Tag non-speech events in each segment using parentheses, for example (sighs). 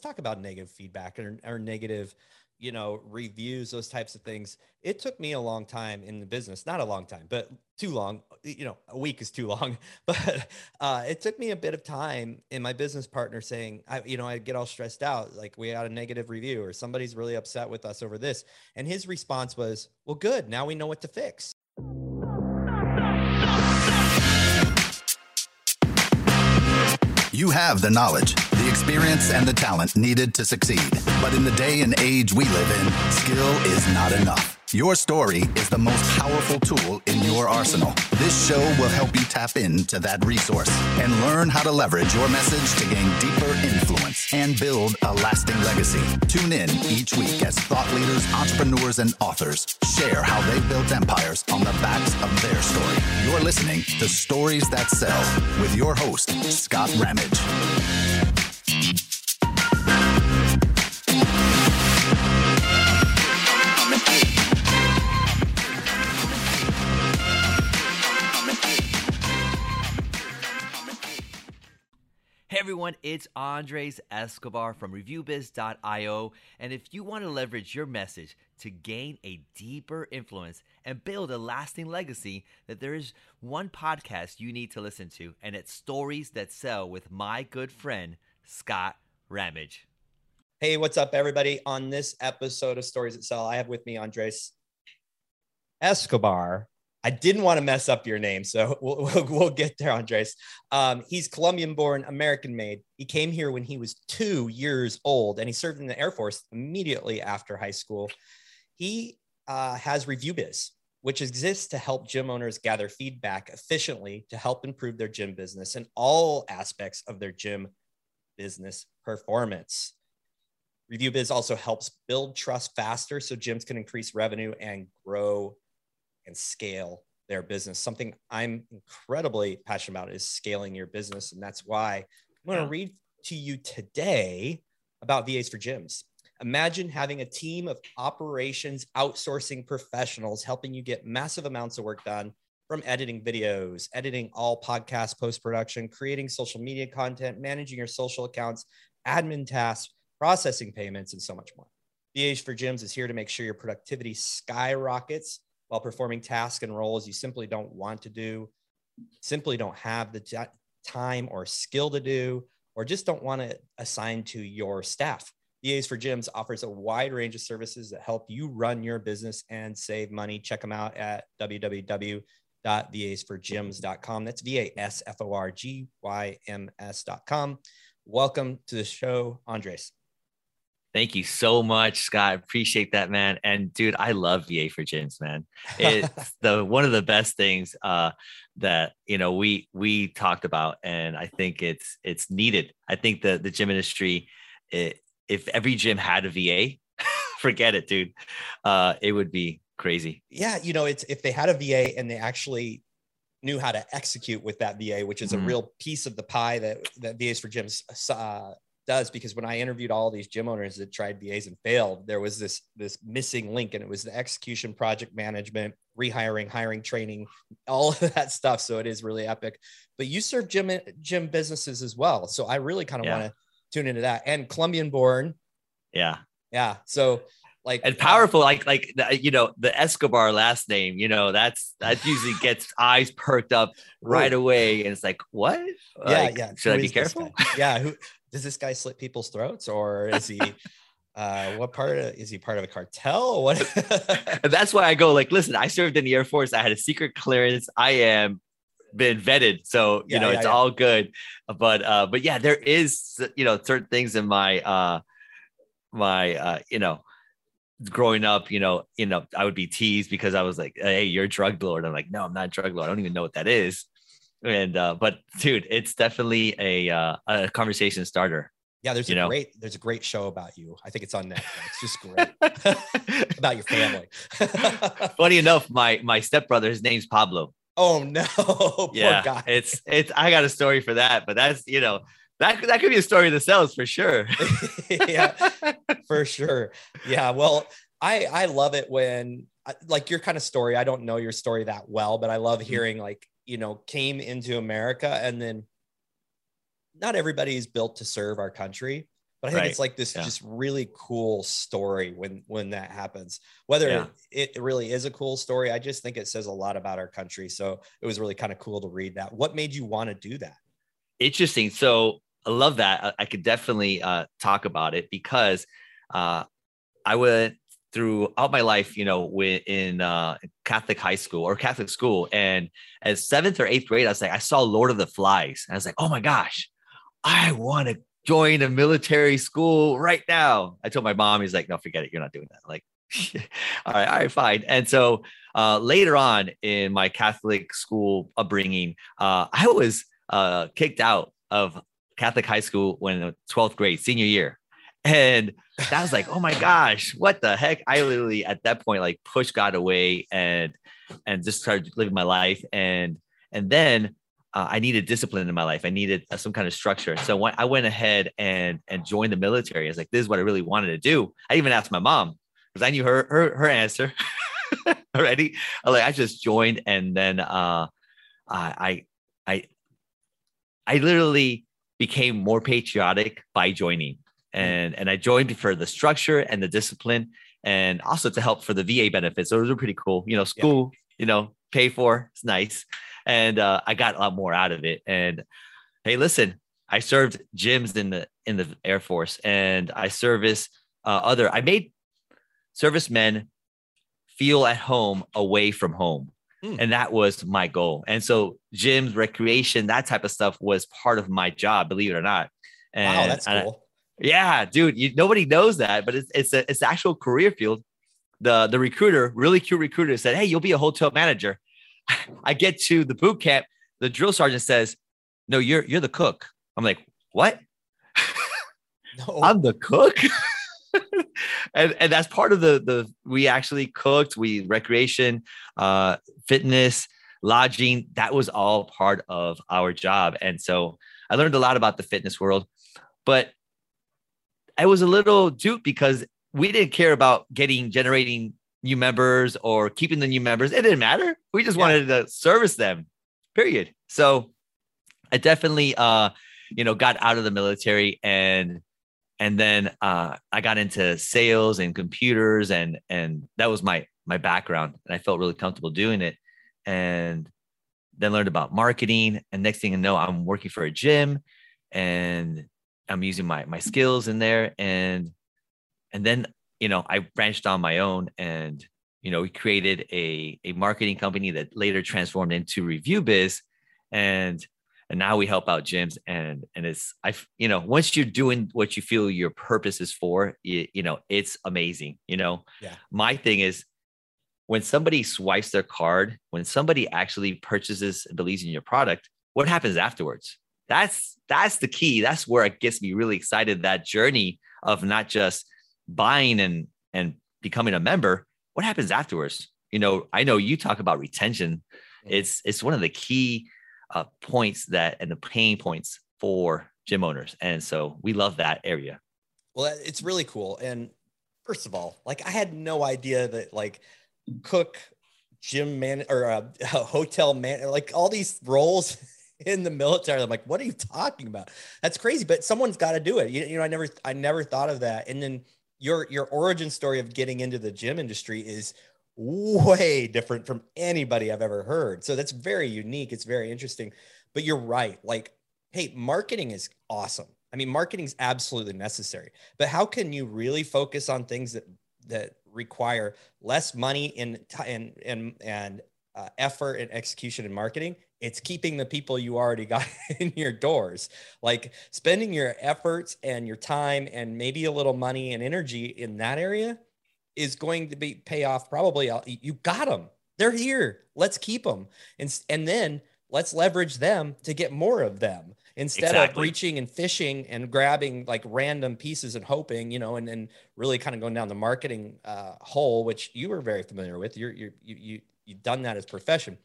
talk about negative feedback or, or negative you know reviews those types of things. It took me a long time in the business not a long time but too long you know a week is too long (laughs) but uh, it took me a bit of time in my business partner saying i you know i get all stressed out like we got a negative review or somebody's really upset with us over this. And his response was well good now we know what to fix. You have the knowledge, experience, and the talent needed to succeed. But in the day and age we live in, skill is not enough. Your story is the most powerful tool in your arsenal. This show will help you tap into that resource and learn how to leverage your message to gain deeper influence and build a lasting legacy. Tune in each week as thought leaders, entrepreneurs, and authors share how they built empires on the backs of their story. You're listening to Stories That Sell with your host, Scott Ramage. Hey everyone, it's Andres Escobar from ReviewBiz.io. And if you want to leverage your message to gain a deeper influence and build a lasting legacy, that there is one podcast you need to listen to, and it's Stories That Sell with my good friend, Scott Ramage. hey what's up everybody on this episode of stories that sell i have with me andres escobar I didn't want to mess up your name, so (laughs) we'll, we'll, we'll get there, Andres. Um, he's Colombian born, American made. He came here when he was two years old and he served in the Air Force immediately after high school. He uh, has Review Biz, which exists to help gym owners gather feedback efficiently to help improve their gym business and all aspects of their gym business performance. Review Biz also helps build trust faster so gyms can increase revenue and grow and scale their business. Something I'm incredibly passionate about is scaling your business. And that's why I'm going to read to you today about VAs for gyms. Imagine having a team of operations outsourcing professionals helping you get massive amounts of work done from editing videos, editing all podcast post production, creating social media content, managing your social accounts, admin tasks, processing payments, and so much more. VAs for Gyms is here to make sure your productivity skyrockets while performing tasks and roles you simply don't want to do, simply don't have the ti- time or skill to do, or just don't want to assign to your staff. VAs for Gyms offers a wide range of services that help you run your business and save money. Check them out at www.vasforgyms.com. That's V A S F O R G Y M S.com. Welcome to the show, Andres. Thank you so much, Scott. Appreciate that, man. And dude, I love VA for gyms, man. It's (laughs) the one of the best things uh, that you know we we talked about, and I think it's it's needed. I think the the gym industry, it, if every gym had a VA, (laughs) forget it, dude. Uh, it would be crazy. yeah, you know, it's if they had a VA and they actually knew how to execute with that VA, which is Mhm. a real piece of the pie that that VAs for gyms uh, does. Because when I interviewed all these gym owners that tried VAs and failed, there was this this missing link, and it was the execution, project management, rehiring, hiring, training, all of that stuff. So it is really epic. But you serve gym gym businesses as well, so I really kind of Yeah. want to tune into that. And Colombian born, Yeah, yeah. So like and powerful, like like you know the Escobar last name. You know that's that usually gets eyes perked up right away, and it's like, what? yeah, Like, yeah. Should I be careful? yeah. Who does this guy slit people's throats, or is he? (laughs) uh, what part of, is he part of a cartel? What? And (laughs) that's why I go like, listen, I served in the Air Force. I had a secret clearance. I am been vetted, so you Yeah, know yeah, it's yeah. all good. But uh, but yeah, there is you know certain things in my uh my uh you know growing up, you know, you know, I would be teased because I was like, hey, you're a drug lord. I'm like, no, I'm not a drug lord. I don't even know what that is. And uh, but dude, it's definitely a uh, a conversation starter. yeah, there's a know. great there's a great show about you. I think it's on Netflix. It's just great (laughs) about your family. (laughs) Funny enough, my my stepbrother, his name's Pablo. oh no, (laughs) poor yeah, guy. it's it's. I got a story for that, but that's you know that that could be a story that sells for sure. (laughs) yeah, for sure. Yeah. Well, I I love it when like your kind of story. I don't know your story that well, but I love mm-hmm. hearing like you know came into America and then not everybody is built to serve our country. but I think Right. it's like this Yeah. just really cool story when when that happens. Whether Yeah. it, it really is a cool story, I just think it says a lot about our country. So it was really kind of cool to read that. What made you want to do that? Interesting. So I love that. I, I could definitely uh, talk about it because uh, I went throughout my life, you know, in uh, Catholic high school or Catholic school, and as seventh or eighth grade, I was like, I saw Lord of the Flies, and I was like, oh my gosh, I want to join a military school right now. I told my mom, he's like, no, forget it, you're not doing that. Like, (laughs) all right, all right, fine. And so uh, later on in my Catholic school upbringing, uh, I was uh, kicked out of Catholic high school when uh, 12th grade, senior year. And that was like, oh my gosh, what the heck? I literally at that point like pushed God away and and just started living my life. And and then uh, I needed discipline in my life. I needed uh, some kind of structure. So when I went ahead and and joined the military, I was like, this is what I really wanted to do. I even asked my mom because I knew her her her answer (laughs) already. I like I just joined and then uh I I I literally became more patriotic by joining. And and I joined for the structure and the discipline and also to help for the VA benefits. So those are pretty cool. You know, school, you know, pay for, it's nice. And uh, I got a lot more out of it. And hey, listen, I served gyms in the in the Air Force and I service uh, other I made servicemen feel at home away from home. Hmm. And that was my goal. And so gyms, recreation, that type of stuff was part of my job, believe it or not. And wow, that's and I- cool. yeah, dude, you, nobody knows that, but it's it's a it's actual career field. The the recruiter, really cute recruiter, said, "Hey, you'll be a hotel manager." (laughs) I get to the boot camp. The drill sergeant says, "No, you're you're the cook." I'm like, "What? (laughs) No, I'm the cook." (laughs) and and that's part of the the we actually cooked. We recreation, uh, fitness, lodging. That was all part of our job, and so I learned a lot about the fitness world, but I was a little duped because we didn't care about getting generating new members or keeping the new members. It didn't matter. We just Yeah. wanted to service them. Period. So I definitely uh you know got out of the military and and then uh I got into sales and computers and and that was my my background and I felt really comfortable doing it and then learned about marketing. And next thing I know I'm working for a gym and I'm using my my skills in there. And and then you know I branched on my own and you know we created a a marketing company that later transformed into Review Biz and and now we help out gyms and and it's I you know once you're doing what you feel your purpose is for you, you know it's amazing you know? Yeah. my thing is when somebody swipes their card when somebody actually purchases and believes in your product what happens afterwards? That's that's the key. That's where it gets me really excited that journey of not just buying and and becoming a member. What happens afterwards? You know i know you talk about retention. It's it's one of the key uh, points that and the pain points for gym owners. And so we love that area. Well, it's really cool. And first of all, like I had no idea that like cook, gym man, or uh, (laughs) hotel man, like all these roles (laughs) in the military. I'm like, what are you talking about? That's crazy. But someone's got to do it. You, you know, I never, I never thought of that. And then your your origin story of getting into the gym industry is way different from anybody I've ever heard. So that's very unique. It's very interesting. But you're right. Like, hey, marketing is awesome. I mean, marketing is absolutely necessary. But how can you really focus on things that that require less money and ti- and and and uh, effort and execution and marketing? It's keeping the people you already got (laughs) in your doors. Like spending your efforts and your time and maybe a little money and energy in that area is going to be pay off probably you got them they're here let's keep them and and then let's leverage them to get more of them instead of Exactly. reaching and fishing and grabbing like random pieces and hoping you know and then really kind of going down the marketing uh, hole which you were very familiar with you're, you're you you you've done that as profession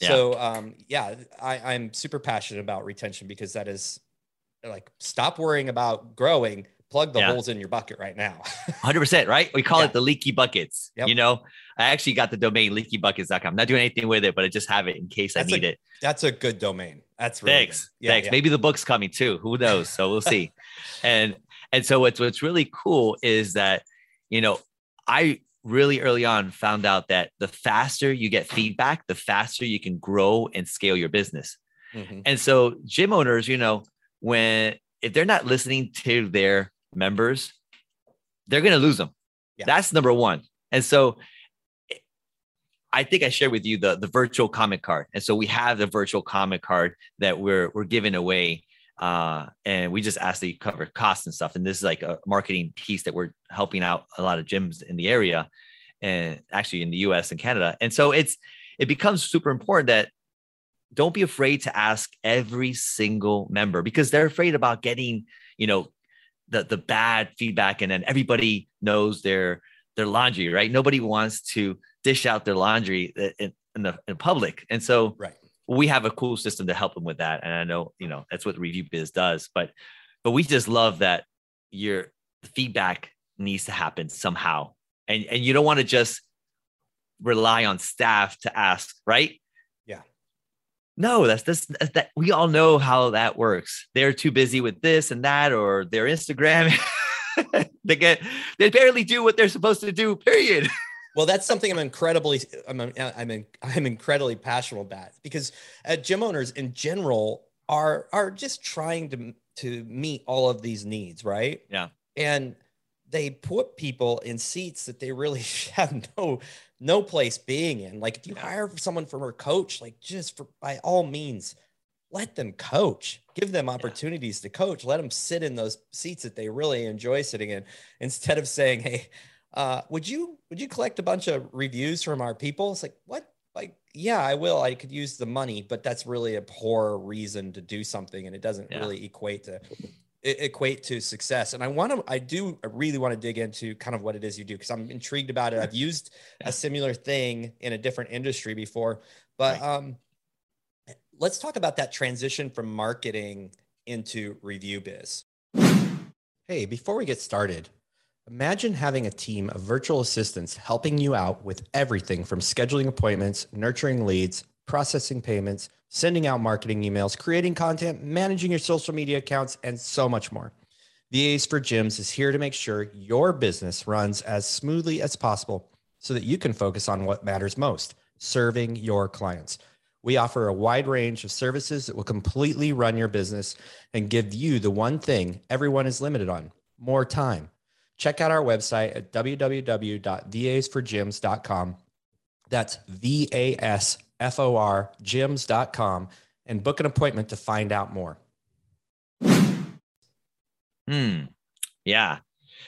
Yeah. so um yeah I, i'm super passionate about retention because that is like stop worrying about growing plug the Yeah. holes in your bucket right now (laughs) 100% right we call Yeah. it the leaky buckets Yep. you know i actually got the domain leakybuckets.com i'm not doing anything with it but i just have it in case That's i a need it That's a good domain. That's really thanks. Yeah, thanks yeah. maybe the book's coming too who knows so we'll see (laughs) and And so what's what's really cool is that, you know, I really early on found out that the faster you get feedback, the faster you can grow and scale your business. Mm-hmm. And so gym owners, you know, when if they're not listening to their members, they're going to lose them. Yeah. That's number one. And so I think I shared with you the, the virtual comment card. And so we have the virtual comment card that we're, we're giving away. Uh, and we just ask that you cover costs and stuff. And this is like a marketing piece that we're helping out a lot of gyms in the area and actually in the US and Canada. And so it's, it becomes super important that don't be afraid to ask every single member because they're afraid about getting, you know, the, the bad feedback and then everybody knows their, their laundry, right? Nobody wants to dish out their laundry in, in the in public. And so right. we have a cool system to help them with that. And I know, you know, that's what review biz does, but but we just love that your feedback needs to happen somehow. And and you don't want to just rely on staff to ask, right? Yeah. No, that's this that we all know how that works. They're too busy with this and that or their Instagram. (laughs) (laughs) they get they barely do what they're supposed to do, period. (laughs) Well, that's something I'm incredibly I'm I'm I'm incredibly passionate about because uh, gym owners in general are are just trying to to meet all of these needs, right? Yeah. And they put people in seats that they really (laughs) have no no place being in. Like if you hire someone from a coach, like just for by all means, let them coach. Give them opportunities yeah. to coach. Let them sit in those seats that they really enjoy sitting in instead of saying, "Hey, uh, would you would you collect a bunch of reviews from our people? It's like what? Like, yeah, I will. I could use the money, but that's really a poor reason to do something, and it doesn't yeah. really equate to equate to success. And I want to, I do, I really want to dig into kind of what it is you do because I'm intrigued about it. I've used a similar thing in a different industry before, but right. um, let's talk about that transition from marketing into review biz. Hey, before we get started, Imagine having a team of virtual assistants helping you out with everything from scheduling appointments, nurturing leads, processing payments, sending out marketing emails, creating content, managing your social media accounts, and so much more. VAs for Gyms is here to make sure your business runs as smoothly as possible so that you can focus on what matters most serving your clients. We offer a wide range of services that will completely run your business and give you the one thing everyone is limited on more time. Check out our website at www.vasforgyms.com. That's V A S F O R gyms.com and book an appointment to find out more. Hmm. Yeah.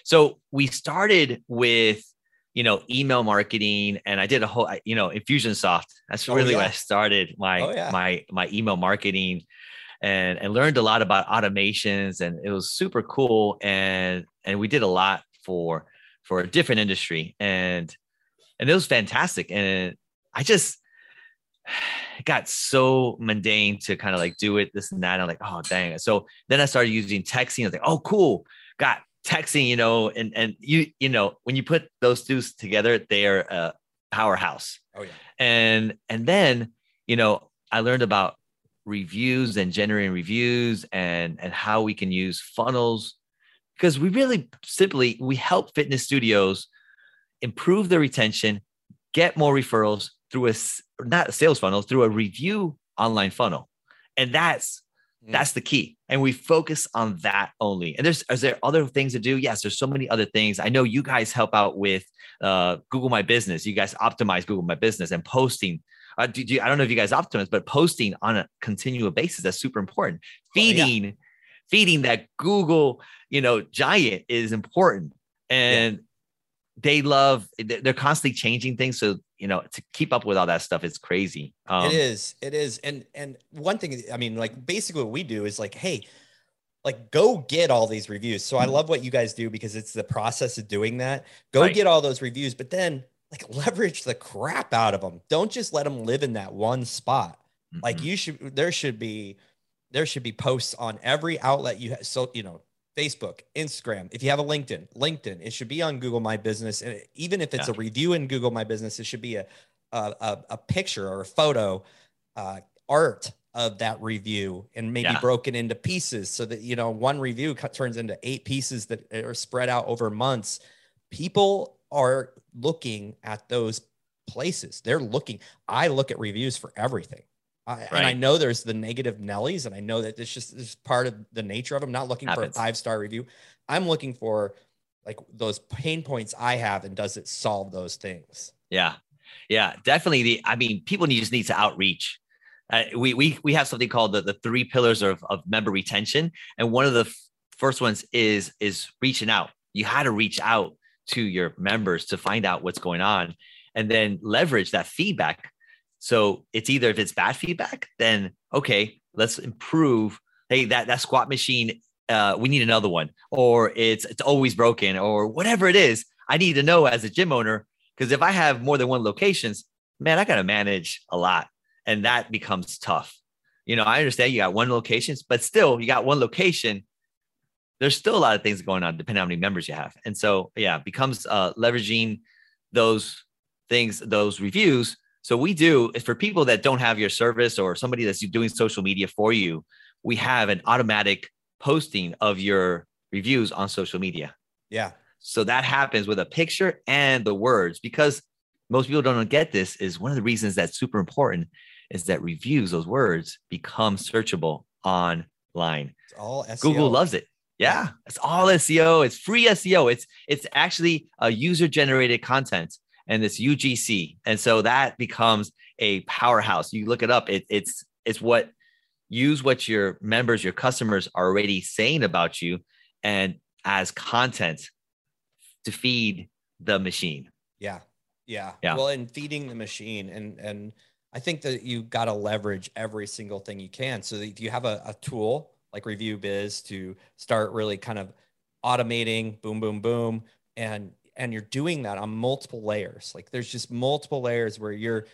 So we started with, you know, email marketing and I did a whole, you know, Infusionsoft. That's oh, really oh, yeah. where I started my, oh, yeah. my, my email marketing and, and learned a lot about automations and it was super cool. And and we did a lot for for a different industry and and it was fantastic and i just (sighs) got so mundane to kind of like do it this and that i'm like oh dang so then i started using texting i was like oh cool got texting you know and and you you know when you put those two together they are a powerhouse oh yeah and and then you know i learned about reviews and generating reviews and and how we can use funnels because we really simply we help fitness studios improve their retention, get more referrals through a not a sales funnel, through a review online funnel. And that's mm. that's the key. And we focus on that only. And there's is there other things to do? Yes, there's so many other things. I know you guys help out with uh, Google My Business. You guys optimize Google My Business and posting. Uh, do, do, I don't know if you guys optimize, but posting on a continual basis that's super important. Feeding, oh, yeah. feeding that Google you know, giant is important. And yeah. They love, they're constantly changing things. So, you know, to keep up with all that stuff is crazy. Um, it is. It is. And, and one thing, I mean, like basically what we do is like, hey, like go get all these reviews. So I mm-hmm. love what you guys do because it's the process of doing that. Go right. get all those reviews, but then like (laughs) leverage the crap out of them. Don't just let them live in that one spot. Mm-hmm. Like you should, there should be, there should be posts on every outlet you have. So, you know, Facebook, Instagram. If you have a LinkedIn, LinkedIn, it should be on Google My Business. And even if it's yeah. a review in Google My Business, it should be a, a, a picture or a photo, uh, art of that review and maybe Yeah. broken into pieces so that you know one review cut, turns into eight pieces that are spread out over months people are looking at those places they're looking i look at reviews for everything I, and i know there's the negative nellies and i know that it's just it's part of the nature of them not looking Happens. for a five star review i'm looking for like those pain points i have and does it solve those things Yeah, yeah, definitely. The I mean, people need just need to outreach. Uh, we we we have something called the, the three pillars of, of member retention, and one of the f- first ones is is reaching out. You had to reach out to your members to find out what's going on, and then leverage that feedback. So it's either if it's bad feedback, then okay, let's improve. Hey, that that squat machine, uh, we need another one, or it's it's always broken, or whatever it is. I need to know as a gym owner because if I have more than one locations, man, I got to manage a lot, and that becomes tough. You know, I understand you got one locations, but still, you got one location. There's still a lot of things going on depending on how many members you have, and so yeah, becomes uh, leveraging those things, those reviews. So we do is for people that don't have your service or somebody that's doing social media for you, we have an automatic posting of your reviews on social media. yeah So that happens with a picture and the words because most people don't get this is one of the reasons that's super important is that reviews, those words become searchable online. it's all SEO. Google loves it. Yeah, it's all SEO. It's free SEO. It's it's actually a user generated content and this UGC. And so that becomes a powerhouse. You look it up. It, it's it's what use what your members, your customers are already saying about you and as content to feed the machine. Yeah. Yeah. Yeah. Well, and feeding the machine and and I think that you got to leverage every single thing you can. So if you have a, a tool like Review Biz to start really kind of automating, boom, boom, boom, and and you're doing that on multiple layers. Like there's just multiple layers where you're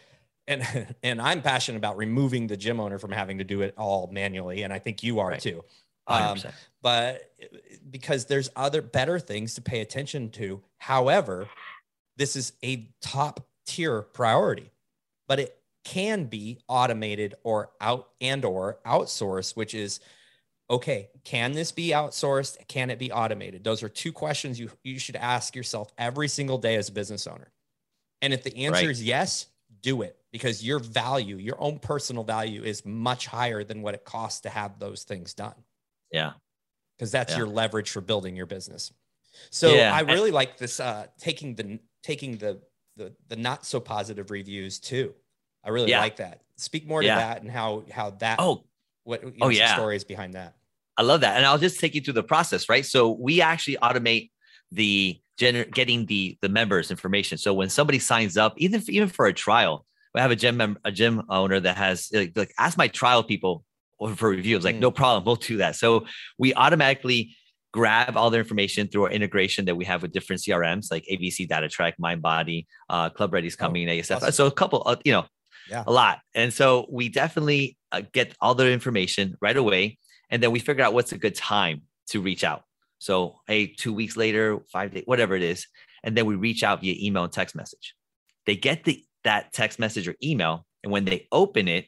and (laughs) and I'm passionate about removing the gym owner from having to do it all manually, and I think you are Right. too. Um, but because there's other better things to pay attention to. However, this is a top tier priority, but it can be automated or out and or outsourced, which is okay, can this be outsourced? Can it be automated? Those are two questions you you should ask yourself every single day as a business owner. And if the answer Right. is yes, do it because your value, your own personal value is much higher than what it costs to have those things done yeah. because that's Yeah. your leverage for building your business. So Yeah, I really like this uh, taking the taking the the the not so positive reviews too. I really Yeah. like that. Speak more to that and how how that Oh, what you oh, know, some yeah. stories behind that. I love that. And I'll just take you through the process, right? So we actually automate the gener- getting the the members information. So when somebody signs up, even if, even for a trial, we have a gym mem- a gym owner that has like, like ask my trial people for reviews. Like Mm. no problem, we'll do that. So we automatically grab all their information through our integration that we have with different CRMs like ABC Data Track, MindBody, uh, Club Ready's coming, ASF. awesome. So a couple, of, you know, Yeah. a lot. And so we definitely uh, get all the information right away. And then we figure out what's a good time to reach out. So, hey, two weeks later, five days, whatever it is. And then we reach out via email and text message. They get the that text message or email. And when they open it,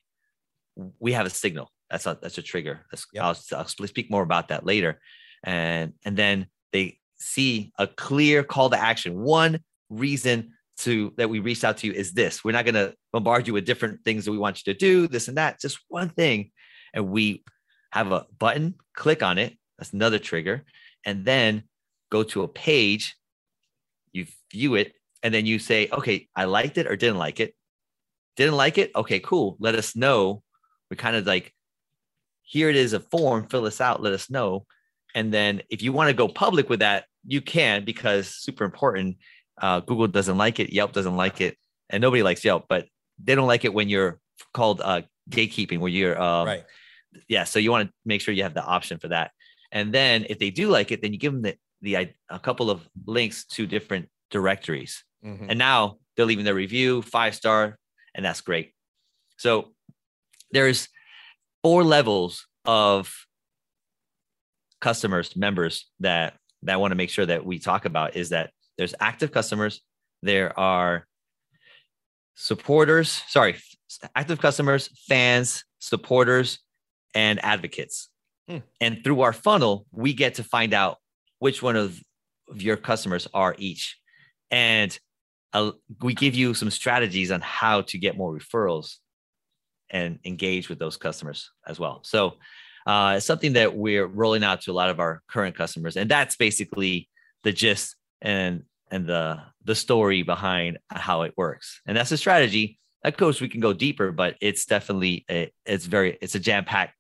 we have a signal. That's a that's a trigger. That's, Yep. I'll, I'll speak more about that later. And and then they see a clear call to action. One reason to that we reached out to you is this. We're not going to bombard you with different things that we want you to do, this and that. Just one thing, and we have a button. Click on it. That's another trigger, and then go to a page. You view it, and then you say, "Okay, I liked it or didn't like it. Didn't like it. Okay, cool. Let us know." We kind of like, here it is a form. Fill this out. Let us know. And then if you want to go public with that, you can because super important. Uh, Google doesn't like it, Yelp doesn't like it, and nobody likes Yelp, but they don't like it when you're called uh, gatekeeping, where you're um, right. yeah. So you want to make sure you have the option for that. And then if they do like it, then you give them the, the a couple of links to different directories. Mhm. And now they're leaving their review, five star, and that's great. So there's four levels of customers, members that that want to make sure that we talk about is that there's active customers, there are supporters, sorry, active customers, fans, supporters, and advocates. Hmm. And through our funnel, we get to find out which one of, of your customers are each. And uh, we give you some strategies on how to get more referrals and engage with those customers as well. So uh, it's something that we're rolling out to a lot of our current customers, and that's basically the gist and and the the story behind how it works. And that's a strategy. Of course, we can go deeper, but it's definitely a, it's very it's a jam packed,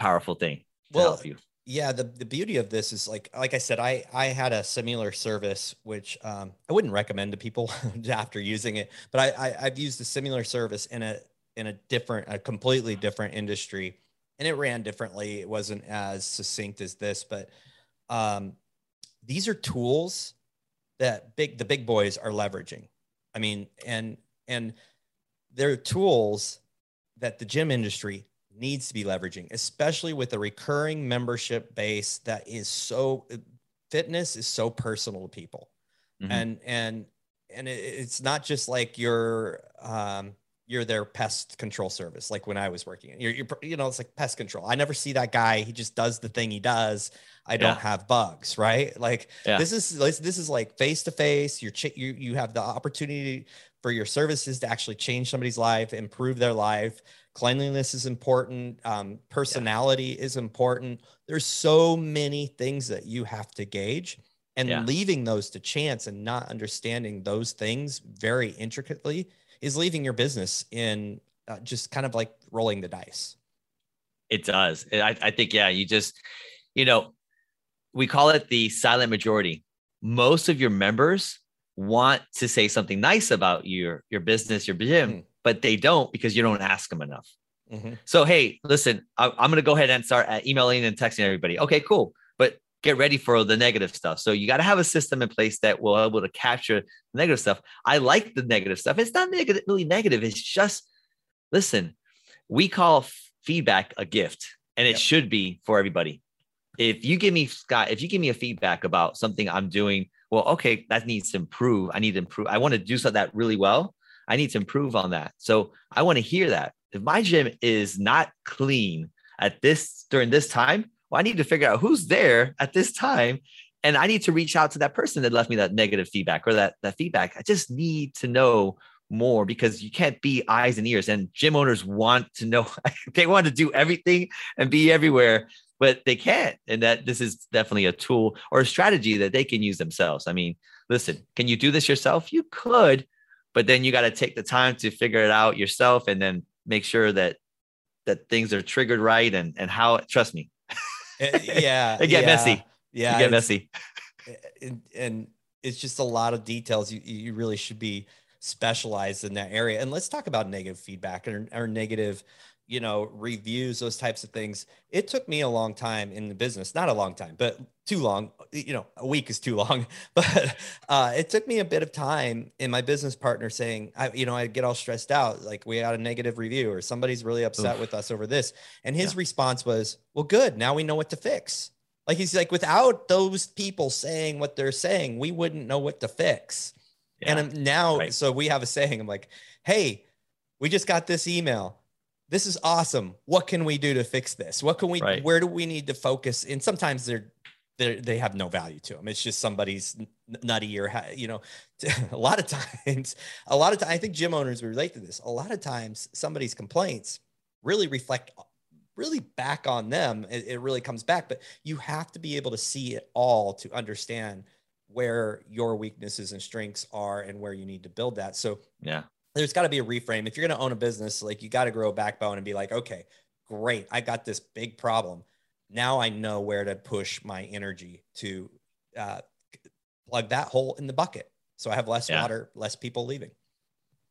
powerful thing. well, yeah, the, the beauty of this is like like I said, I I had a similar service which um, I wouldn't recommend to people (laughs) after using it, but I, I I've used a similar service in a in a different a completely different industry, and it ran differently. It wasn't as succinct as this, but um, these are tools that big the big boys are leveraging. I mean, and and they're tools that the gym industry needs to be leveraging, especially with a recurring membership base that is so fitness is so personal to people. Mm-hmm. And and and it, it's not just like you're um you're their pest control service like when i was working. You're, you're you know it's like pest control. I never see that guy. He just does the thing he does. I don't have bugs right? Like yeah. this is this is like face to face you're you you have the opportunity for your services to actually change somebody's life improve their life. Cleanliness is important. Um, personality yeah. is important. There's so many things that you have to gauge and yeah. leaving those to chance and not understanding those things very intricately is leaving your business in uh, just kind of like rolling the dice it does I, I think yeah you just you know we call it the silent majority most of your members want to say something nice about your your business your gym mm but they don't because you don't ask them enough. Mm-hmm. So, hey, listen, I, am going to go ahead and start uh, emailing and texting everybody. Okay, cool. Get ready for the negative stuff. So you got to have a system in place that will able to capture the negative stuff. I like the negative stuff. It's not negative, really negative. It's just, listen, we call f- feedback a gift and it yep. should be for everybody. If you give me, Scott, if you give me a feedback about something I'm doing, well, okay, that needs to improve. I need to improve. I want to do something that really well. I need to improve on that. So I want to hear that. If my gym is not clean at this during this time, well, I need to figure out who's there at this time. And I need to reach out to that person that left me that negative feedback or that, that feedback. I just need to know more because you can't be eyes and ears. And gym owners want to know, (laughs) they want to do everything and be everywhere, but they can't. And that this is definitely a tool or a strategy that they can use themselves. I mean, listen, can you do this yourself? You could, but then you got to take the time to figure it out yourself and then make sure that that things are triggered right and and how trust me Eh, yeah it get yeah, messy. yeah. It get messy. Eh, and, and it's just a lot of details you you really should be specialized in that area. And let's talk about negative feedback or, or negative you know, reviews, those types of things. It took me a long time in the business, not a long time, but too long. You know, a week is too long, (laughs) but uh, it took me a bit of time in my business partner saying, I, you know, I get all stressed out, like we got a negative review or somebody's really upset Oof. with us over this. And his yeah. response was, well, good. Now we know what to fix. Like he's like, without those people saying what they're saying, we wouldn't know what to fix. Yeah. And now, right. so we have a saying, I'm like, hey, we just got this email this is awesome. What can we do to fix this? What can we, right. where do we need to focus? And sometimes they're, they they have no value to them. It's just somebody's nutty or, you know, (laughs) a lot of times, a lot of times, I think gym owners relate to this. A lot of times somebody's complaints really reflect really back on them. It, it really comes back, but you have to be able to see it all to understand where your weaknesses and strengths are and where you need to build that. So yeah, there's got to be a reframe. If you're going to own a business, like you got to grow a backbone and be like, okay, great. I got this big problem. Now I know where to push my energy to uh, plug that hole in the bucket. So I have less yeah. water, less people leaving.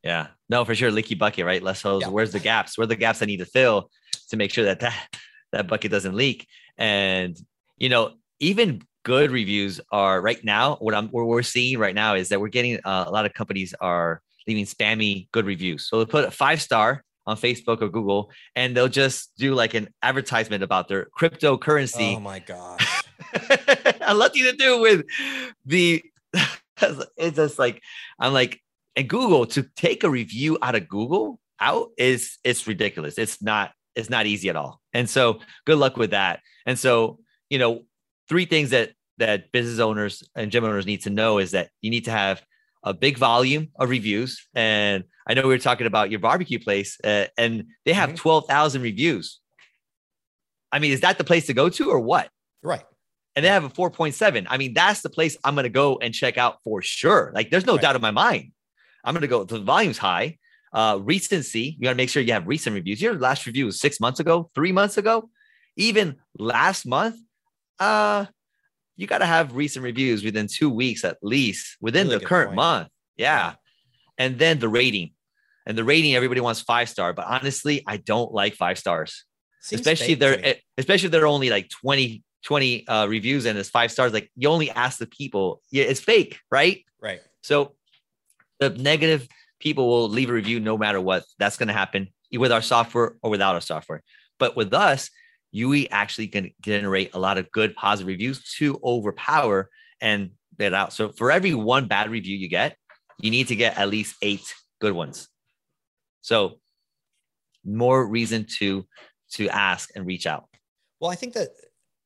Yeah, no, for sure. Leaky bucket, right? Less holes. Yeah. Where's the gaps? Where are the gaps I need to fill to make sure that that, that bucket doesn't leak? And, you know, even good reviews are right now, what I'm, what we're seeing right now is that we're getting uh, a lot of companies are leaving spammy good reviews. So they'll put a five star on Facebook or Google, and they'll just do like an advertisement about their cryptocurrency. Oh my gosh. (laughs) I nothing to do with the (laughs) it's just like I'm like and Google to take a review out of Google out is it's ridiculous. It's not it's not easy at all. And so good luck with that. And so, you know, three things that that business owners and gym owners need to know is that you need to have a big volume of reviews. And I know we were talking about your barbecue place, uh, and they have mm-hmm. 12,000 reviews. I mean, is that the place to go to or what? Right. And they have a 4.7. I mean, that's the place I'm going to go and check out for sure. Like, there's no right. doubt in my mind. I'm going to go, the volume's high. Uh, recency, you got to make sure you have recent reviews. Your last review was six months ago, three months ago, even last month. Uh, you got to have recent reviews within two weeks at least within really the current point. month. Yeah. And then the rating. And the rating, everybody wants five star, but honestly, I don't like five stars. Seems especially if they're especially if they're only like 20, 20 uh, reviews and it's five stars. Like you only ask the people, yeah, it's fake, right? Right. So the negative people will leave a review no matter what. That's going to happen with our software or without our software. But with us, you actually can generate a lot of good positive reviews to overpower and get out. So for every one bad review you get, you need to get at least eight good ones. So more reason to to ask and reach out. Well, I think that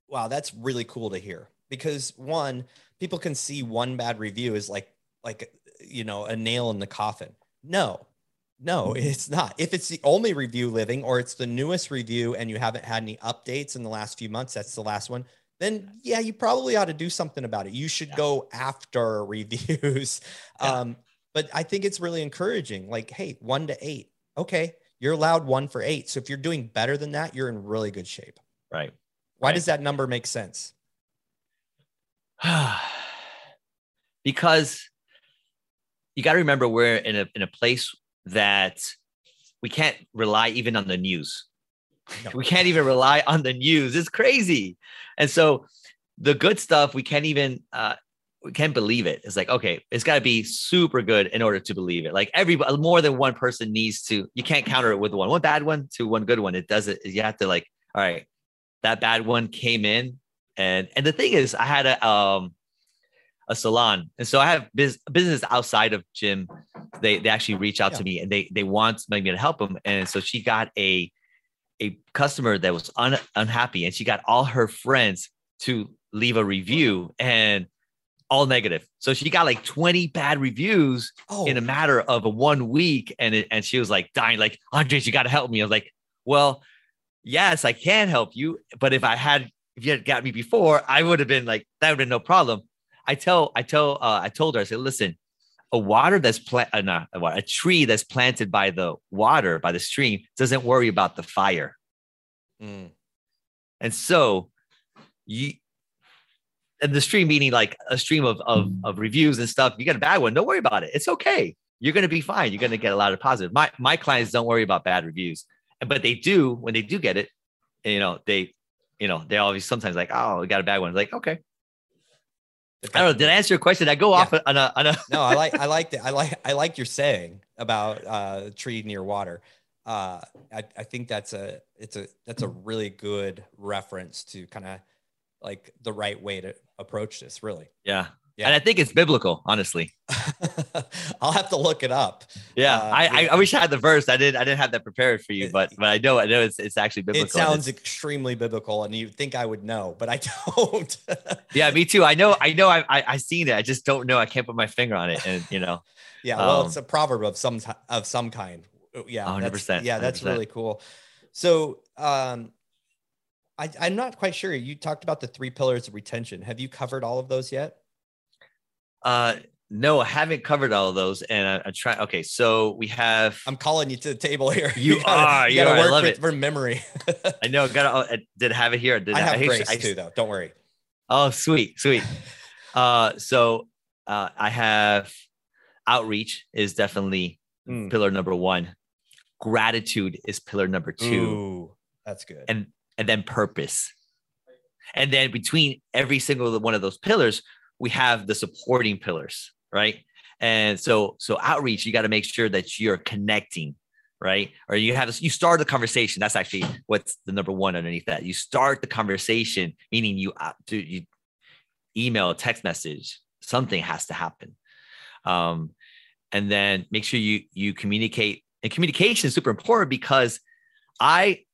wow, that's really cool to hear because one, people can see one bad review is like like you know a nail in the coffin. No, no, it's not. If it's the only review living or it's the newest review and you haven't had any updates in the last few months, that's the last one, then yeah, you probably ought to do something about it. You should yeah. go after (laughs) reviews. Yeah. Um, but I think it's really encouraging. Like, hey, one to eight. Okay, you're allowed one for eight. So if you're doing better than that, you're in really good shape. Right. Why right. does that number make sense? (sighs) because you got to remember we're in a in a place that we can't rely even on the news. No. (laughs) We can't even rely on the news. It's crazy. And so the good stuff, we can't even, uh, we can't believe it. It's like, okay, it's got to be super good in order to believe it. Like every more than one person needs to, you can't counter it with one, one bad one to one good one. It doesn't, you have to like, all right, that bad one came in. And, and the thing is, I had a, um, a salon. And so I have biz- business outside of gym. They they actually reach out yeah. to me and they they want me to help them. And so she got a a customer that was un- unhappy and she got all her friends to leave a review and all negative. So she got like 20 bad reviews oh. in a oh. matter of a one week. And it, and she was like dying, like, Andres, you got to help me. I was like, well, yes, I can help you. But if I had, if you had got me before, I would have been like, that would have been no problem. I tell, I tell, uh, I told her, I said, listen, a water that's plant, uh, not a, a tree that's planted by the water, by the stream, doesn't worry about the fire. Mm. And so, you, and the stream meaning like a stream of, of, of reviews and stuff. You get a bad one, don't worry about it. It's okay. You're going to be fine. You're going to get a lot of positive. My my clients don't worry about bad reviews, but they do when they do get it. You know, they, you know, they always sometimes like, oh, we got a bad one. It's like, okay, I don't know. Did I answer your question? I go yeah. off on a, on a no, I like I (laughs) like it I like I like your saying about uh tree near water. Uh I, I think that's a it's a that's a really good reference to kind of like the right way to approach this, really. Yeah. Yeah. And I think it's biblical, honestly. (laughs) I'll have to look it up. Yeah, uh, I, yeah. I, wish I had the verse. I didn't I didn't have that prepared for you, but but I know I know it's it's actually biblical. It sounds extremely biblical, and you think I would know, but I (laughs) don't. (laughs) yeah, me too. I know I know I, I I seen it. I just don't know. I can't put my finger on it, and you know. yeah, well, um, it's a proverb of some of some kind. Yeah, 100%. Yeah, that's 100%. really cool. So, um, I, I'm not quite sure. You talked about the three pillars of retention. Have you covered all of those yet? Uh, no, I haven't covered all of those, and I, am trying. Okay, so we have. I'm calling you to the table here. You, (laughs) you gotta, are. You, gotta work work with, for memory. I know. Got. to did have it here. Did (laughs) I have I, grace I, too, though. Don't worry. Oh, sweet, sweet. (laughs) uh, so uh, I have outreach is definitely mm. pillar number one. Gratitude is pillar number two. Ooh, that's good. And and then purpose. And then between every single one of those pillars, we have the supporting pillars, right? And so, so outreach, you got to make sure that you're connecting, right? Or you have you start the conversation. That's actually what's the number one underneath that. You start the conversation, meaning you uh, do you email, text message, something has to happen. Um, and then make sure you you communicate And communication is super important because I,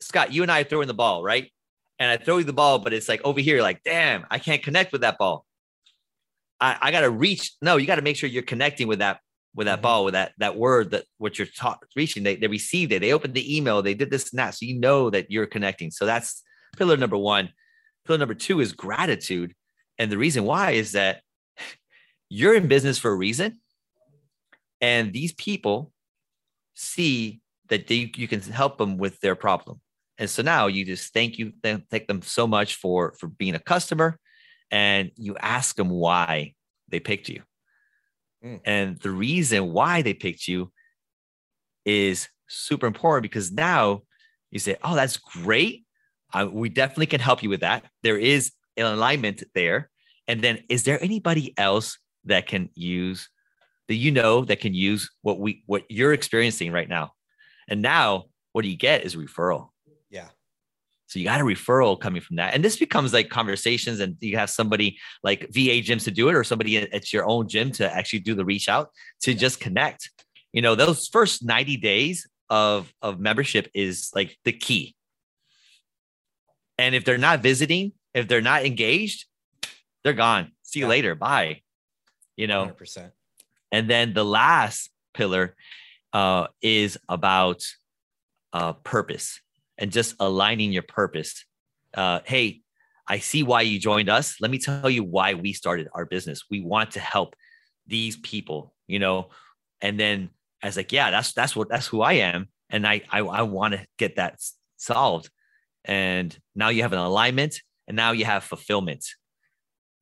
Scott, you and I are throwing the ball, right? And I throw you the ball, but it's like over here, like, damn, I can't connect with that ball. I, I got to reach. No, you got to make sure you're connecting with that with that mm-hmm. ball, with that that word that what you're taught reaching. They, they received it. They opened the email. They did this and that. So you know that you're connecting. So that's pillar number one. Pillar number two is gratitude. And the reason why is that (laughs) you're in business for a reason. And these people see that they, you can help them with their problem. And so now you just thank you, thank them so much for, for being a customer and you ask them why they picked you. Mm. And the reason why they picked you is super important because now you say, Oh, that's great. Uh, we definitely can help you with that. There is an alignment there. And then, is there anybody else that can use that you know that can use what we what you're experiencing right now? And now, what do you get is referral. So you got a referral coming from that. And this becomes like conversations, and you have somebody like VA gyms to do it, or somebody at your own gym to actually do the reach out to just connect. You know, those first 90 days of, of membership is like the key. And if they're not visiting, if they're not engaged, they're gone. See you yeah. later. Bye. You know, 100%. And then the last pillar uh, is about uh, purpose and just aligning your purpose. Uh, hey, I see why you joined us. Let me tell you why we started our business. We want to help these people, you know. And then I was like, yeah, that's that's what that's who I am, and I I, I want to get that solved. And now you have an alignment, and now you have fulfillment.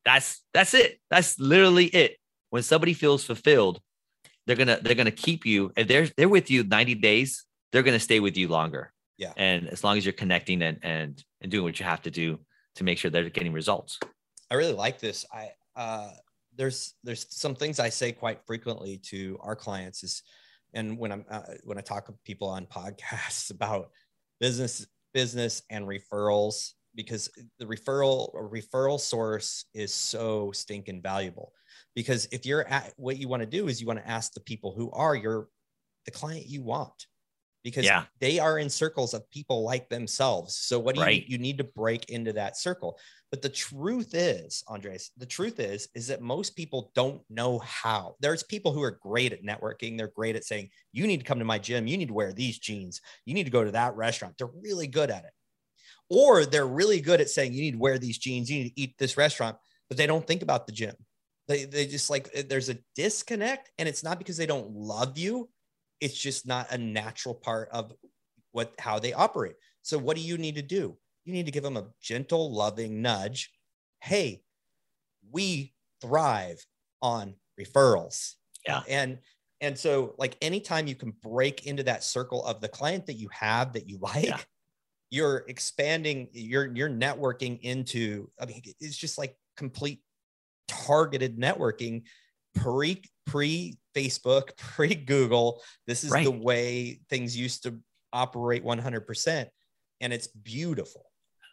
That's that's it. That's literally it. When somebody feels fulfilled, they're gonna they're gonna keep you. If they're they're with you 90 days, they're gonna stay with you longer. Yeah. And as long as you're connecting and and and doing what you have to do to make sure they're getting results. I really like this. I uh there's there's some things I say quite frequently to our clients is and when I'm uh, when I talk to people on podcasts (laughs) about business business and referrals because the referral referral source is so stinking valuable because if you're at what you want to do is you want to ask the people who are your the client you want because yeah. they are in circles of people like themselves. So what do right. you you need to break into that circle. But the truth is andres the truth is is that most people don't know how. There's people who are great at networking. They're great at saying you need to come to my gym. You need to wear these jeans. You need to go to that restaurant. They're really good at it. Or they're really good at saying you need to wear these jeans. You need to eat this restaurant. But they don't think about the gym. They, they just like there's a disconnect and it's not because they don't love you it's just not a natural part of what how they operate. So what do you need to do? You need to give them a gentle loving nudge. Hey we thrive on referrals. Yeah. And and so like anytime you can break into that circle of the client that you have that you like yeah. you're expanding you're you're networking into i mean it's just like complete targeted networking pre pre facebook (laughs) pre google this is right. the way things used to operate 100% and it's beautiful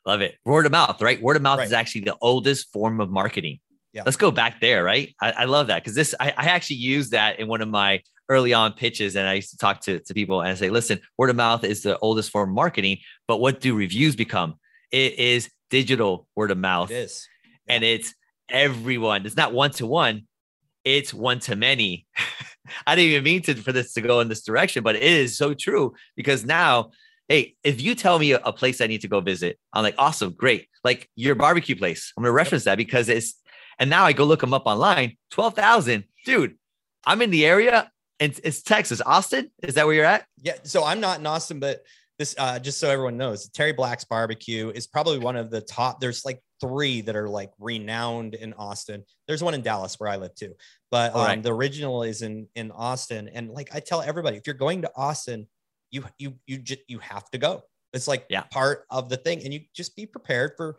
love it word of mouth right word of mouth right. is actually the oldest form of marketing yeah. let's go back there right i, I love that because this I, I actually use that in one of my early on pitches and I used to talk to, to people and I say, listen, word of mouth is the oldest form of marketing, but what do reviews become? It is digital word of mouth. It is. Yeah. And it's everyone. It's not one to one, it's one to many. (laughs) I didn't even mean to for this to go in this direction, but it is so true because now, hey, if you tell me a, a place I need to go visit, I'm like, awesome, great. Like your barbecue place. I'm gonna reference that because it's and now I go look them up online. 12,000. Dude, I'm in the area it's, it's Texas, Austin. Is that where you're at? Yeah. So I'm not in Austin, but this, uh, just so everyone knows, Terry Black's barbecue is probably one of the top. There's like three that are like renowned in Austin. There's one in Dallas where I live too, but um, right. the original is in in Austin. And like I tell everybody, if you're going to Austin, you you you just you have to go. It's like yeah. part of the thing, and you just be prepared for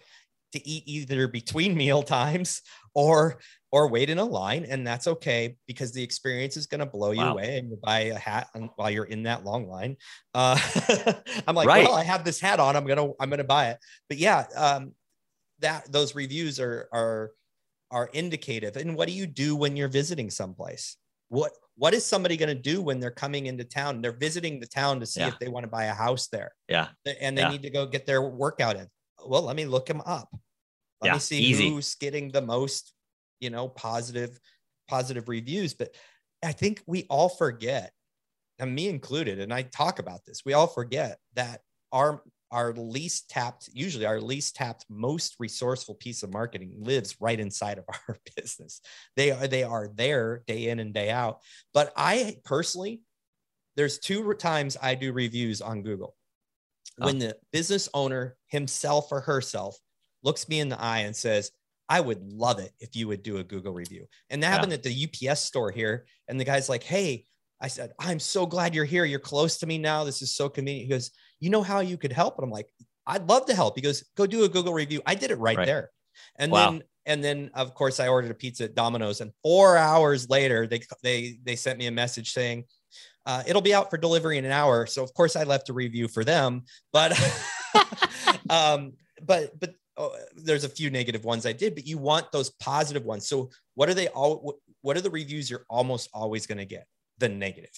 to eat either between (laughs) meal times or or wait in a line and that's okay because the experience is going to blow you wow. away and you buy a hat while you're in that long line uh, (laughs) i'm like right. well i have this hat on i'm gonna i'm gonna buy it but yeah um, that those reviews are are are indicative and what do you do when you're visiting someplace what what is somebody going to do when they're coming into town? They're visiting the town to see Yeah. if they want to buy a house there Yeah. and they Yeah. need to go get their workout in. Well, let me look them up. Let Yeah, me see easy. who's getting the most, you know, positive, positive reviews. But I think we all forget, and me included, and I talk about this. We all forget that our our least tapped, usually our least tapped, most resourceful piece of marketing lives right inside of (laughs) our business. They are they are there day in and day out. But I personally, there's two times I do reviews on Google. Uh. When the business owner himself or herself looks me in the eye and says, I would love it if you would do a Google review. And that Yeah. happened at the UPS store here. And the guy's like, Hey, I said, I'm so glad you're here. You're close to me now. This is so convenient. He goes, You know how you could help? And I'm like, I'd love to help. He goes, Go do a Google review. I did it right, Right. there. And Wow. then, and then of course I ordered a pizza at Domino's and four hours later, they, they, they sent me a message saying, uh, it'll be out for delivery in an hour. So of course I left a review for them, but, (laughs) um, but, but oh, there's a few negative ones I did, but you want those positive ones. So what are they all, what are the reviews you're almost always going to get? The negative.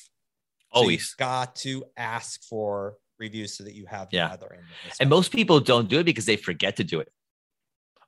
So Always. got to ask for reviews so that you have the Yeah. other end. And most people don't do it because they forget to do it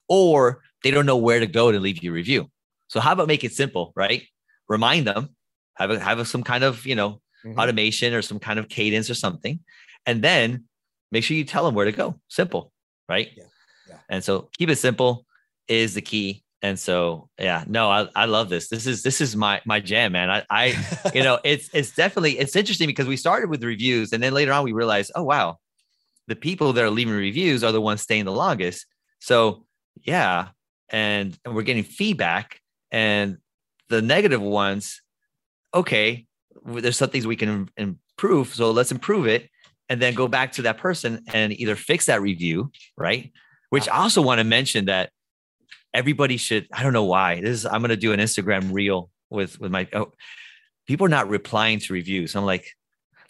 or they don't know where to go to leave you a review. So how about make it simple, right? Remind them, have a, have a, some kind of, you know, Mhm. automation or some kind of cadence or something. And then make sure you tell them where to go. Simple, right? Yeah, yeah. And so keep it simple is the key. And so, yeah, no, I, I love this. This is, this is my, my jam, man. I, I, (laughs) you know, it's, it's definitely, it's interesting because we started with reviews and then later on we realized, oh, wow, the people that are leaving reviews are the ones staying the longest. So yeah. And, and we're getting feedback and the negative ones, okay, there's some things we can improve. So let's improve it and then go back to that person and either fix that review, right? Which I also want to mention that everybody should, I don't know why. This is I'm gonna do an Instagram reel with with my oh, people are not replying to reviews. I'm like,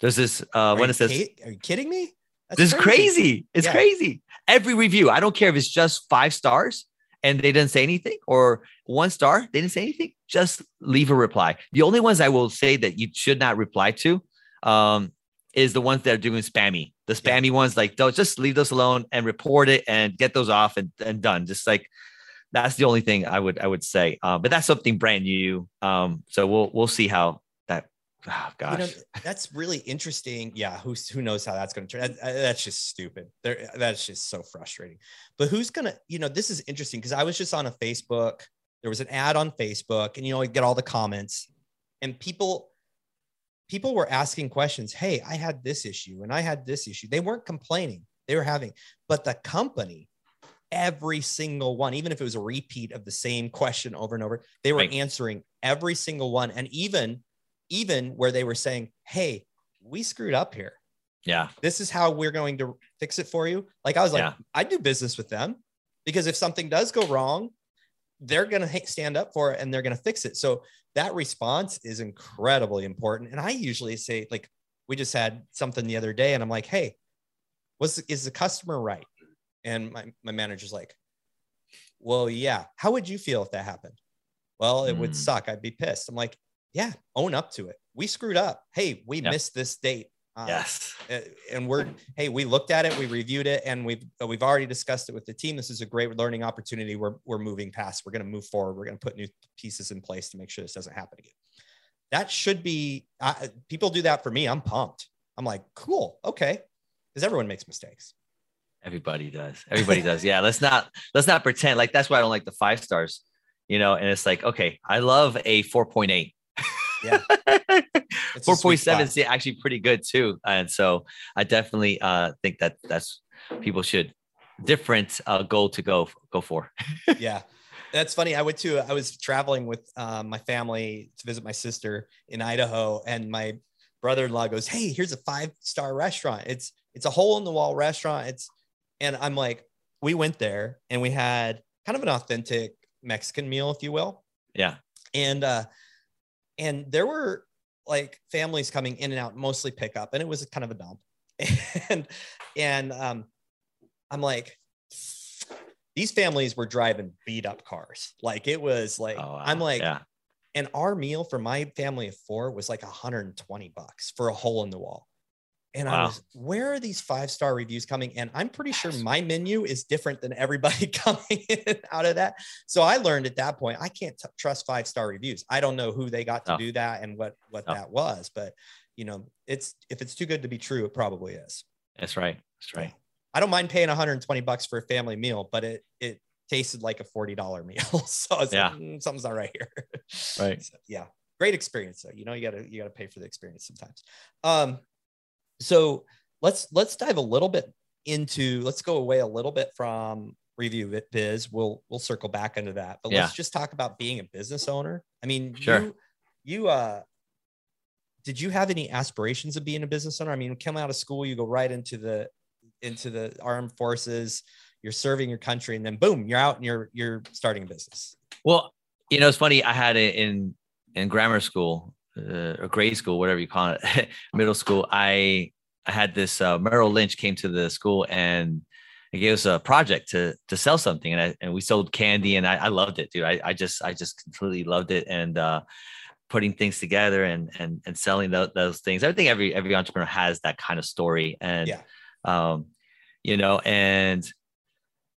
there's this uh Are when it says are you kidding me? That's this is crazy. It's Yeah. crazy. Every review, I don't care if it's just five stars and they didn't say anything or one star, they didn't say anything. Just leave a reply. The only ones I will say that you should not reply to um, is the ones that are doing spammy. The Yeah. spammy ones, like don't just leave those alone and report it and get those off and, and done. Just like that's the only thing I would I would say. Um, but that's something brand new. Um, so we'll we'll see how that. (sighs) Oh, gosh. You know, that's really interesting. Yeah, who's who knows how that's going to turn? That- that's just stupid. There, that's just so frustrating. But who's going to? You know, this is interesting because I was just on a Facebook. There was an ad on Facebook, and you know, I get all the comments, and people, people were asking questions. Hey, I had this issue, and I had this issue. They weren't complaining; they were having, but the company. Every single one, even if it was a repeat of the same question over and over, they were Right. answering every single one. And even even where they were saying, Hey, we screwed up here. yeah. This is how we're going to fix it for you. Like I was like, Yeah. I do business with them because if something does go wrong, they're going to stand up for it and they're going to fix it. So that response is incredibly important. And I usually say, like, we just had something the other day and I'm like, Hey, was is the customer right? And my, my manager's like, Well, yeah. How would you feel if that happened? Well, it would Mm. suck. I'd be pissed. I'm like, yeah, own up to it. We screwed up. Hey, we Yep. missed this date. Uh, Yes. and we're hey, we looked at it, we reviewed it, and we've uh, we've already discussed it with the team. This is a great learning opportunity. We're we're moving past. We're going to move forward. We're going to put new pieces in place to make sure this doesn't happen again. That should be. I people do that for me. I'm pumped. I'm like, cool, okay, because everyone makes mistakes. Everybody does. Everybody does. Yeah. Let's not let's not pretend like that's why I don't like the five stars. You know, and it's like, okay, I love a 4.8. Yeah. (laughs) It's a Four sweet point seven spot. is actually pretty good too. And so I definitely uh think that that's people should different uh goal to go go for. (laughs) yeah that's funny i went to i was traveling with um, my family to visit my sister in idaho and my brother-in-law goes hey here's a five star restaurant it's it's a hole in the wall restaurant it's and i'm like we went there and we had kind of an authentic mexican meal if you will Yeah. and uh and there were like families coming in and out mostly pickup and it was kind of a dump (laughs) and and um i'm like these families were driving beat up cars like it was like Oh, wow. i'm like yeah. And our meal for my family of four was like 120 bucks for a hole in the wall. And wow. I was, where are these five star reviews coming? And I'm pretty sure my menu is different than everybody (laughs) coming in out of that. So I learned at that point, I can't t- trust five star reviews. I don't know who they got to do that and what what that was, but you know, it's if it's too good to be true, it probably is. That's right. That's right. I don't mind paying 120 bucks for a family meal, but it it tasted like a $40 meal. (laughs) so yeah. like, mm, something's not right here. Right. (laughs) So, yeah. Great experience though. You know, you gotta you gotta pay for the experience sometimes. Um, so let's let's dive a little bit into let's go away a little bit from review biz. We'll we'll circle back into that. But yeah. let's just talk about being a business owner. I mean, sure. you you uh did you have any aspirations of being a business owner? I mean, come out of school, you go right into the into the armed forces, you're serving your country, and then boom, you're out and you're you're starting a business. Well, you know, it's funny. I had it in in grammar school uh, or grade school, whatever you call it, (laughs) middle school. I I had this uh, Merrill Lynch came to the school and it gave us a project to to sell something, and I, and we sold candy, and I, I loved it, dude. I, I just I just completely loved it, and uh, putting things together and and and selling those, those things. I think every every entrepreneur has that kind of story, and yeah. um, you know, and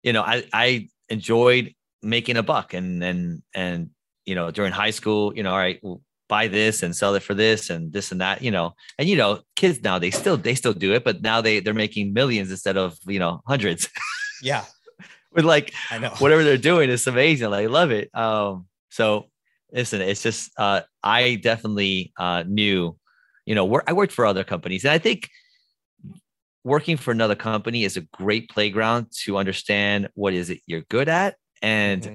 you know, I I enjoyed making a buck, and and and you know, during high school, you know, all right, we'll buy this and sell it for this and this and that, you know, and you know, kids now they still they still do it, but now they they're making millions instead of you know hundreds. (laughs) Yeah. With like I know whatever they're doing is amazing. Like, I love it. Um, so listen, it's just uh I definitely uh knew, you know, I worked for other companies and I think working for another company is a great playground to understand what is it you're good at and mm-hmm.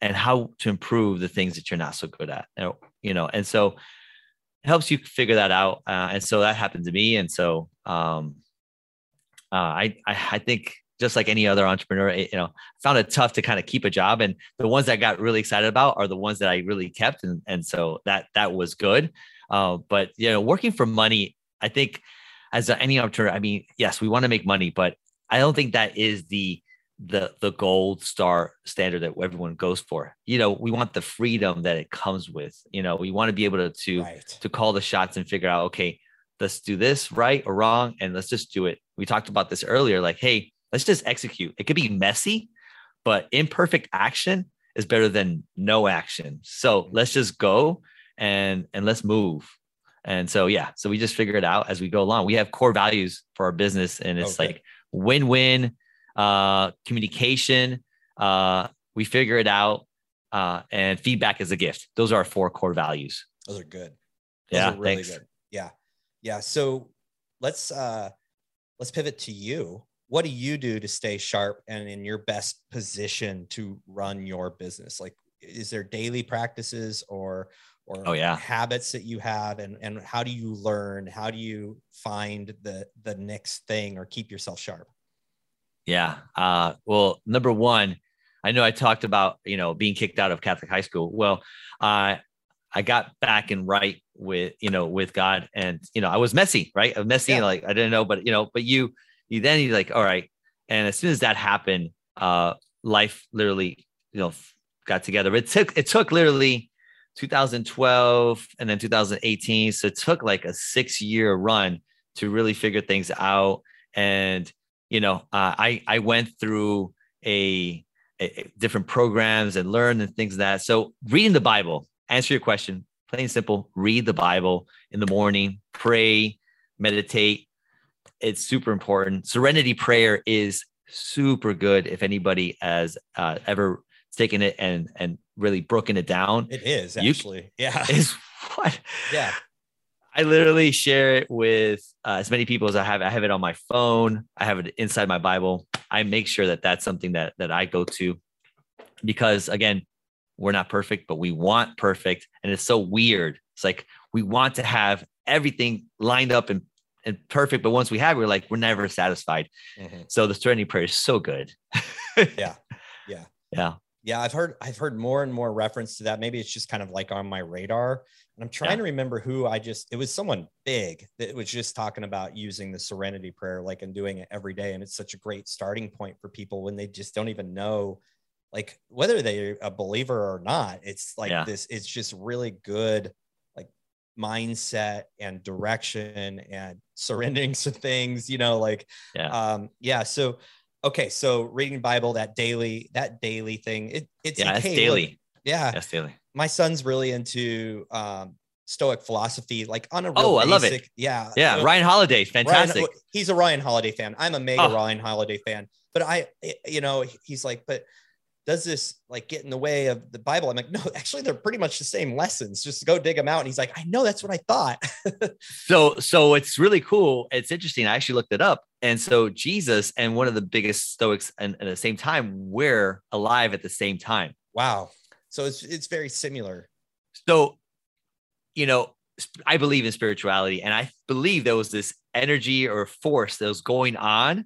and how to improve the things that you're not so good at you know and so it helps you figure that out uh, and so that happened to me and so um, uh, I, I i think just like any other entrepreneur you know found it tough to kind of keep a job and the ones that I got really excited about are the ones that i really kept and, and so that that was good. Uh, but you know working for money i think as any entrepreneur, I mean, yes, we want to make money, but I don't think that is the the the gold star standard that everyone goes for. You know, we want the freedom that it comes with. You know, we want to be able to to, right. to call the shots and figure out, okay, let's do this right or wrong, and let's just do it. We talked about this earlier, like, hey, let's just execute. It could be messy, but imperfect action is better than no action. So let's just go and and let's move and so, yeah, so we just figure it out as we go along. We have core values for our business, and it's okay. like win win, uh, communication. Uh, we figure it out, uh, and feedback is a gift. Those are our four core values. Those are good. Those yeah, are really thanks. good. Yeah, yeah. So let's uh, let's pivot to you. What do you do to stay sharp and in your best position to run your business? Like, is there daily practices or or oh, yeah. habits that you have and and how do you learn how do you find the the next thing or keep yourself sharp yeah uh, well number one i know i talked about you know being kicked out of catholic high school well uh, i got back and right with you know with god and you know i was messy right I'm messy yeah. like i didn't know but you know but you you then you like all right and as soon as that happened uh life literally you know got together it took it took literally 2012 and then 2018. So it took like a six year run to really figure things out. And, you know, uh, I, I went through a, a, different programs and learned and things like that. So reading the Bible, answer your question, plain and simple, read the Bible in the morning, pray, meditate. It's super important. Serenity prayer is super good. If anybody has uh, ever taken it and and really broken it down. It is actually, you, yeah. (laughs) Is (laughs) what? Yeah. I literally share it with uh, as many people as I have. I have it on my phone. I have it inside my Bible. I make sure that that's something that that I go to because again, we're not perfect, but we want perfect, and it's so weird. It's like we want to have everything lined up and and perfect, but once we have, it, we're like we're never satisfied. Mm-hmm. So the Serenity Prayer is so good. (laughs) yeah, yeah, yeah yeah i've heard i've heard more and more reference to that maybe it's just kind of like on my radar and i'm trying yeah. to remember who i just it was someone big that was just talking about using the serenity prayer like and doing it every day and it's such a great starting point for people when they just don't even know like whether they're a believer or not, it's like Yeah. this, it's just really good like mindset and direction and surrendering (laughs) to things, you know, like Yeah. um yeah. So okay, so reading Bible, that daily, that daily thing, it it's yeah, like, that's hey, look, daily. yeah. That's daily. My son's really into um stoic philosophy, like on a real Oh, I love it. Yeah. Yeah, Ryan Holiday, Ryan- fantastic. he's a Ryan Holiday fan. I'm a mega Oh. Ryan Holiday fan. But I, you know, he's like, but does this like get in the way of the Bible? I'm like, no, (laughs) actually, they're pretty much the same lessons. Just go dig them out. And he's like, I know that's what I thought. (laughs) So, so it's really cool. It's interesting. I actually looked it up, and so Jesus and one of the biggest Stoics, and at the same time, we're alive at the same time. wow. So it's it's very similar. So, you know, I believe in spirituality, and I believe there was this energy or force that was going on,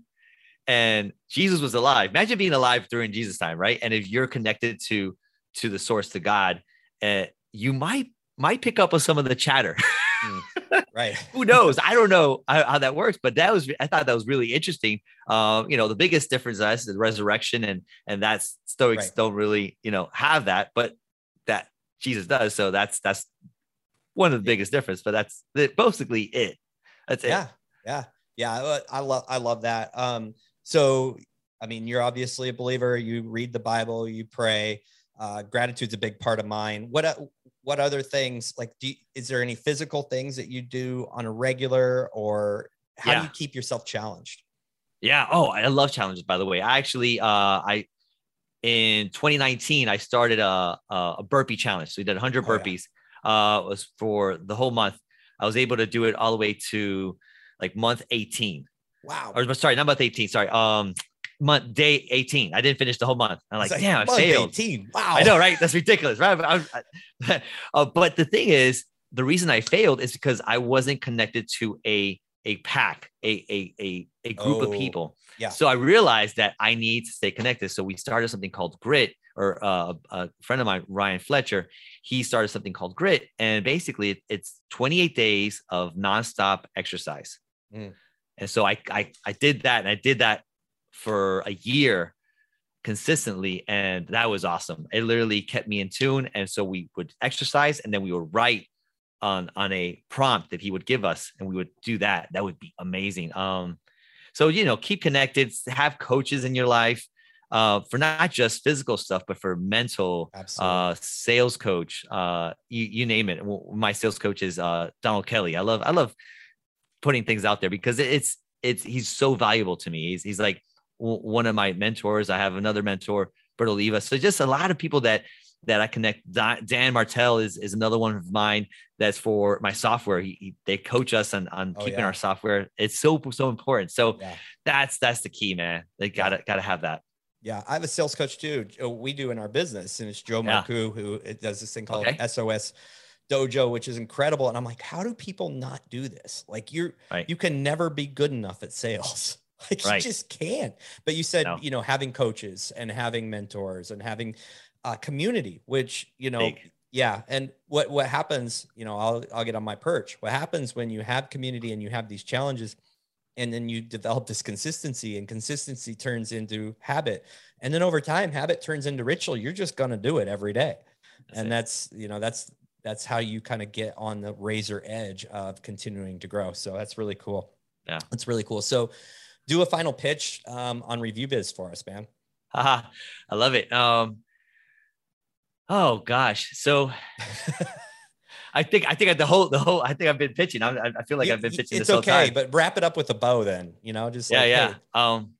and Jesus was alive. Imagine being alive during Jesus' time, right? And if you're connected to to the source, to God, uh, you might might pick up on some of the chatter. (laughs) Right. (laughs) who knows? I don't know how, how that works, but that was I thought that was really interesting. Um, you know, the biggest difference is the resurrection, and and that's Stoics Right. don't really you know have that, but that Jesus does. So that's that's one of the biggest difference. But that's basically it. That's it. Yeah. Yeah. Yeah. I, I love I love that. Um, so I mean, you're obviously a believer, you read the Bible, you pray. Uh, gratitude's a big part of mine. What uh, what other things like do you, is there any physical things that you do on a regular or how do you keep yourself challenged? Yeah. Oh, I love challenges. By the way, I actually, uh, I in 2019 I started a a, burpee challenge. So we did 100 Oh, yeah. burpees. Uh, was for the whole month. I was able to do it all the way to like month 18. Wow. Or sorry, not month 18. Sorry, um, month day 18. I didn't finish the whole month. I'm like, It's damn, I failed. 18. Wow. I know, right? That's ridiculous, right? But, I I- (laughs) uh, but the thing is, the reason I failed is because I wasn't connected to a a pack, a a a, a group of Oh, people. yeah. So I realized that I need to stay connected. So we started something called Grit, or uh, a friend of mine, Ryan Fletcher, he started something called Grit, and basically it's 28 days of nonstop exercise. Mm. And so I, I I did that, and I did that for a year consistently and that was awesome. It literally kept me in tune and so we would exercise and then we would write on on a prompt that he would give us and we would do that. That would be amazing. Um so you know keep connected have coaches in your life uh for not just physical stuff but for mental uh sales coach uh you, you name it. My sales coach is uh donald kelly. I love i love putting things out there because it's it's he's so valuable to me he's, he's like one of my mentors i have another mentor Bert Oliva. so just a lot of people that that i connect dan, dan martell is is another one of mine that's for my software he, he- they coach us on on Oh, keeping yeah. our software it's so so important so Yeah. that's that's the key man they gotta gotta have that Yeah, I have a sales coach too. We do in our business, and it's Joe Yeah. Marcoux who does this thing called Okay. SOS Dojo, which is incredible. And I'm like, how do people not do this? Like, you're Right. you can never be good enough at sales. (laughs) Like, Right. you just can't. But you said, No. you know, having coaches and having mentors and having a community, which you know, Big. yeah. And what what happens? You know, I'll I'll get on my perch. What happens when you have community and you have these challenges? and then you develop this consistency and consistency turns into habit and then over time habit turns into ritual you're just going to do it every day That's and it. that's you know that's that's how you kind of get on the razor edge of continuing to grow so that's really cool Yeah. that's really cool so do a final pitch um, on review biz for us man Haha, I love it. Um, oh gosh, so (laughs) I think I think the whole the whole I think I've been pitching. I I feel like I've been pitching it's this whole okay time. but wrap it up with a bow then you know just yeah, like, yeah, hey, um,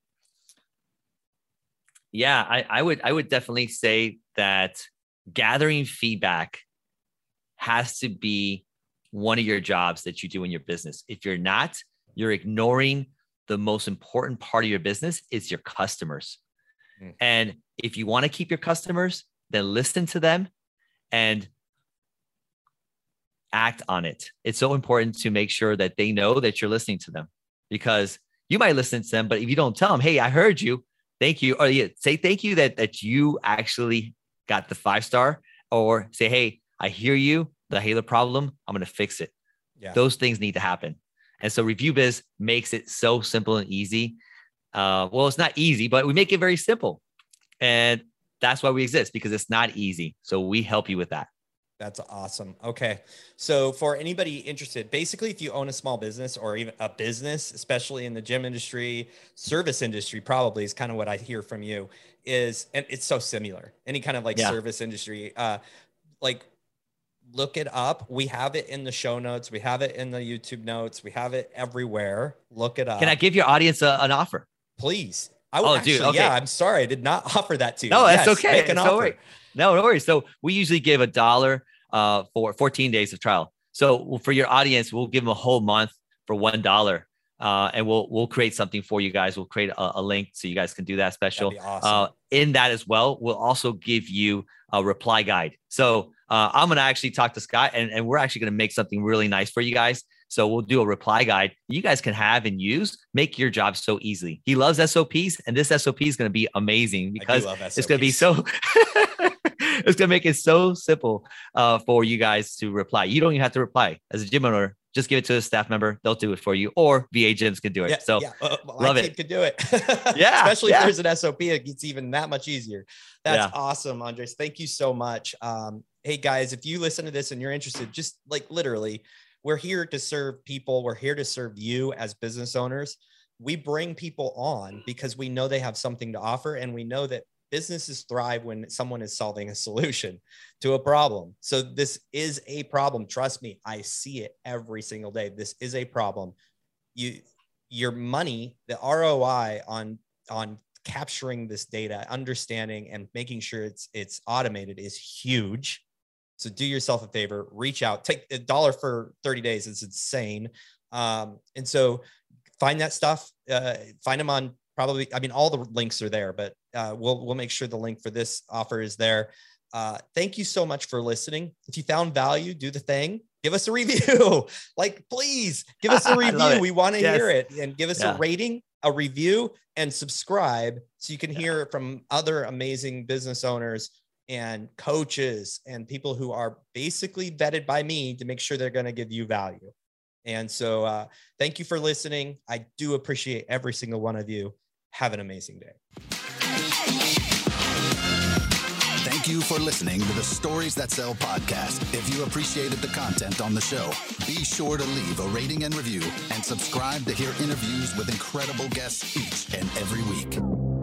yeah. I I would I would definitely say that gathering feedback has to be one of your jobs that you do in your business. If you're not, you're ignoring the most important part of your business is your customers. Mm. And if you want to keep your customers, then listen to them and act on it. It's so important to make sure that they know that you're listening to them because you might listen to them, but if you don't tell them, hey, I heard you, thank you, or yeah, say thank you that that you actually got the five star, or say, hey, I hear you, the Halo problem, I'm gonna fix it. yeah Those things need to happen. And so Review Biz makes it so simple and easy. Uh, well, it's not easy, but we make it very simple. And that's why we exist because it's not easy. So we help you with that. That's awesome. Okay. So, for anybody interested, basically, if you own a small business or even a business, especially in the gym industry, service industry, probably is kind of what I hear from you is, and it's so similar, any kind of like yeah. service industry, uh, like look it up. We have it in the show notes, we have it in the YouTube notes, we have it everywhere. Look it up. Can I give your audience a, an offer? Please. I, oh, actually, dude. Okay. Yeah, I'm sorry. I did not (laughs) offer that to you. No, that's yes, okay. Make an offer. No, no worries. So we usually give a dollar uh, for 14 days of trial. So for your audience, we'll give them a whole month for one dollar. Uh, and we'll we'll create something for you guys. We'll create a, a link so you guys can do that special. Awesome. Uh, in that as well, we'll also give you a reply guide. So uh, I'm gonna actually talk to Scott, and, and we're actually gonna make something really nice for you guys. So we'll do a reply guide you guys can have and use, make your job so easily. He loves SOPs, and this SOP is going to be amazing because it's going to be so (laughs) it's gonna make it so simple uh, for you guys to reply. You don't even have to reply as a gym owner. Just give it to a staff member; they'll do it for you, or VA gyms can do it. Yeah, so yeah. Uh, well, love it. Could do it. (laughs) yeah, especially yeah. if there's an SOP, it gets even that much easier. That's yeah. awesome, Andres. Thank you so much. Um, hey guys, if you listen to this and you're interested, just like literally, we're here to serve people. We're here to serve you as business owners. We bring people on because we know they have something to offer, and we know that businesses thrive when someone is solving a solution (laughs) to a problem. So this is a problem. Trust me, I see it every single day. This is a problem. You your money, the ROI on on capturing this data, understanding and making sure it's it's automated is huge. So do yourself a favor, reach out, take a dollar for 30 days. It's insane. Um, and so find that stuff, uh, find them on probably i mean all the links are there but uh, we'll we'll make sure the link for this offer is there uh, thank you so much for listening if you found value do the thing give us a review (laughs) like please give us a (laughs) review we want to yes. hear it and give us yeah. a rating a review and subscribe so you can yeah. hear it from other amazing business owners and coaches and people who are basically vetted by me to make sure they're going to give you value and so uh, thank you for listening i do appreciate every single one of you have an amazing day. Thank you for listening to the Stories That Sell podcast. If you appreciated the content on the show, be sure to leave a rating and review and subscribe to hear interviews with incredible guests each and every week.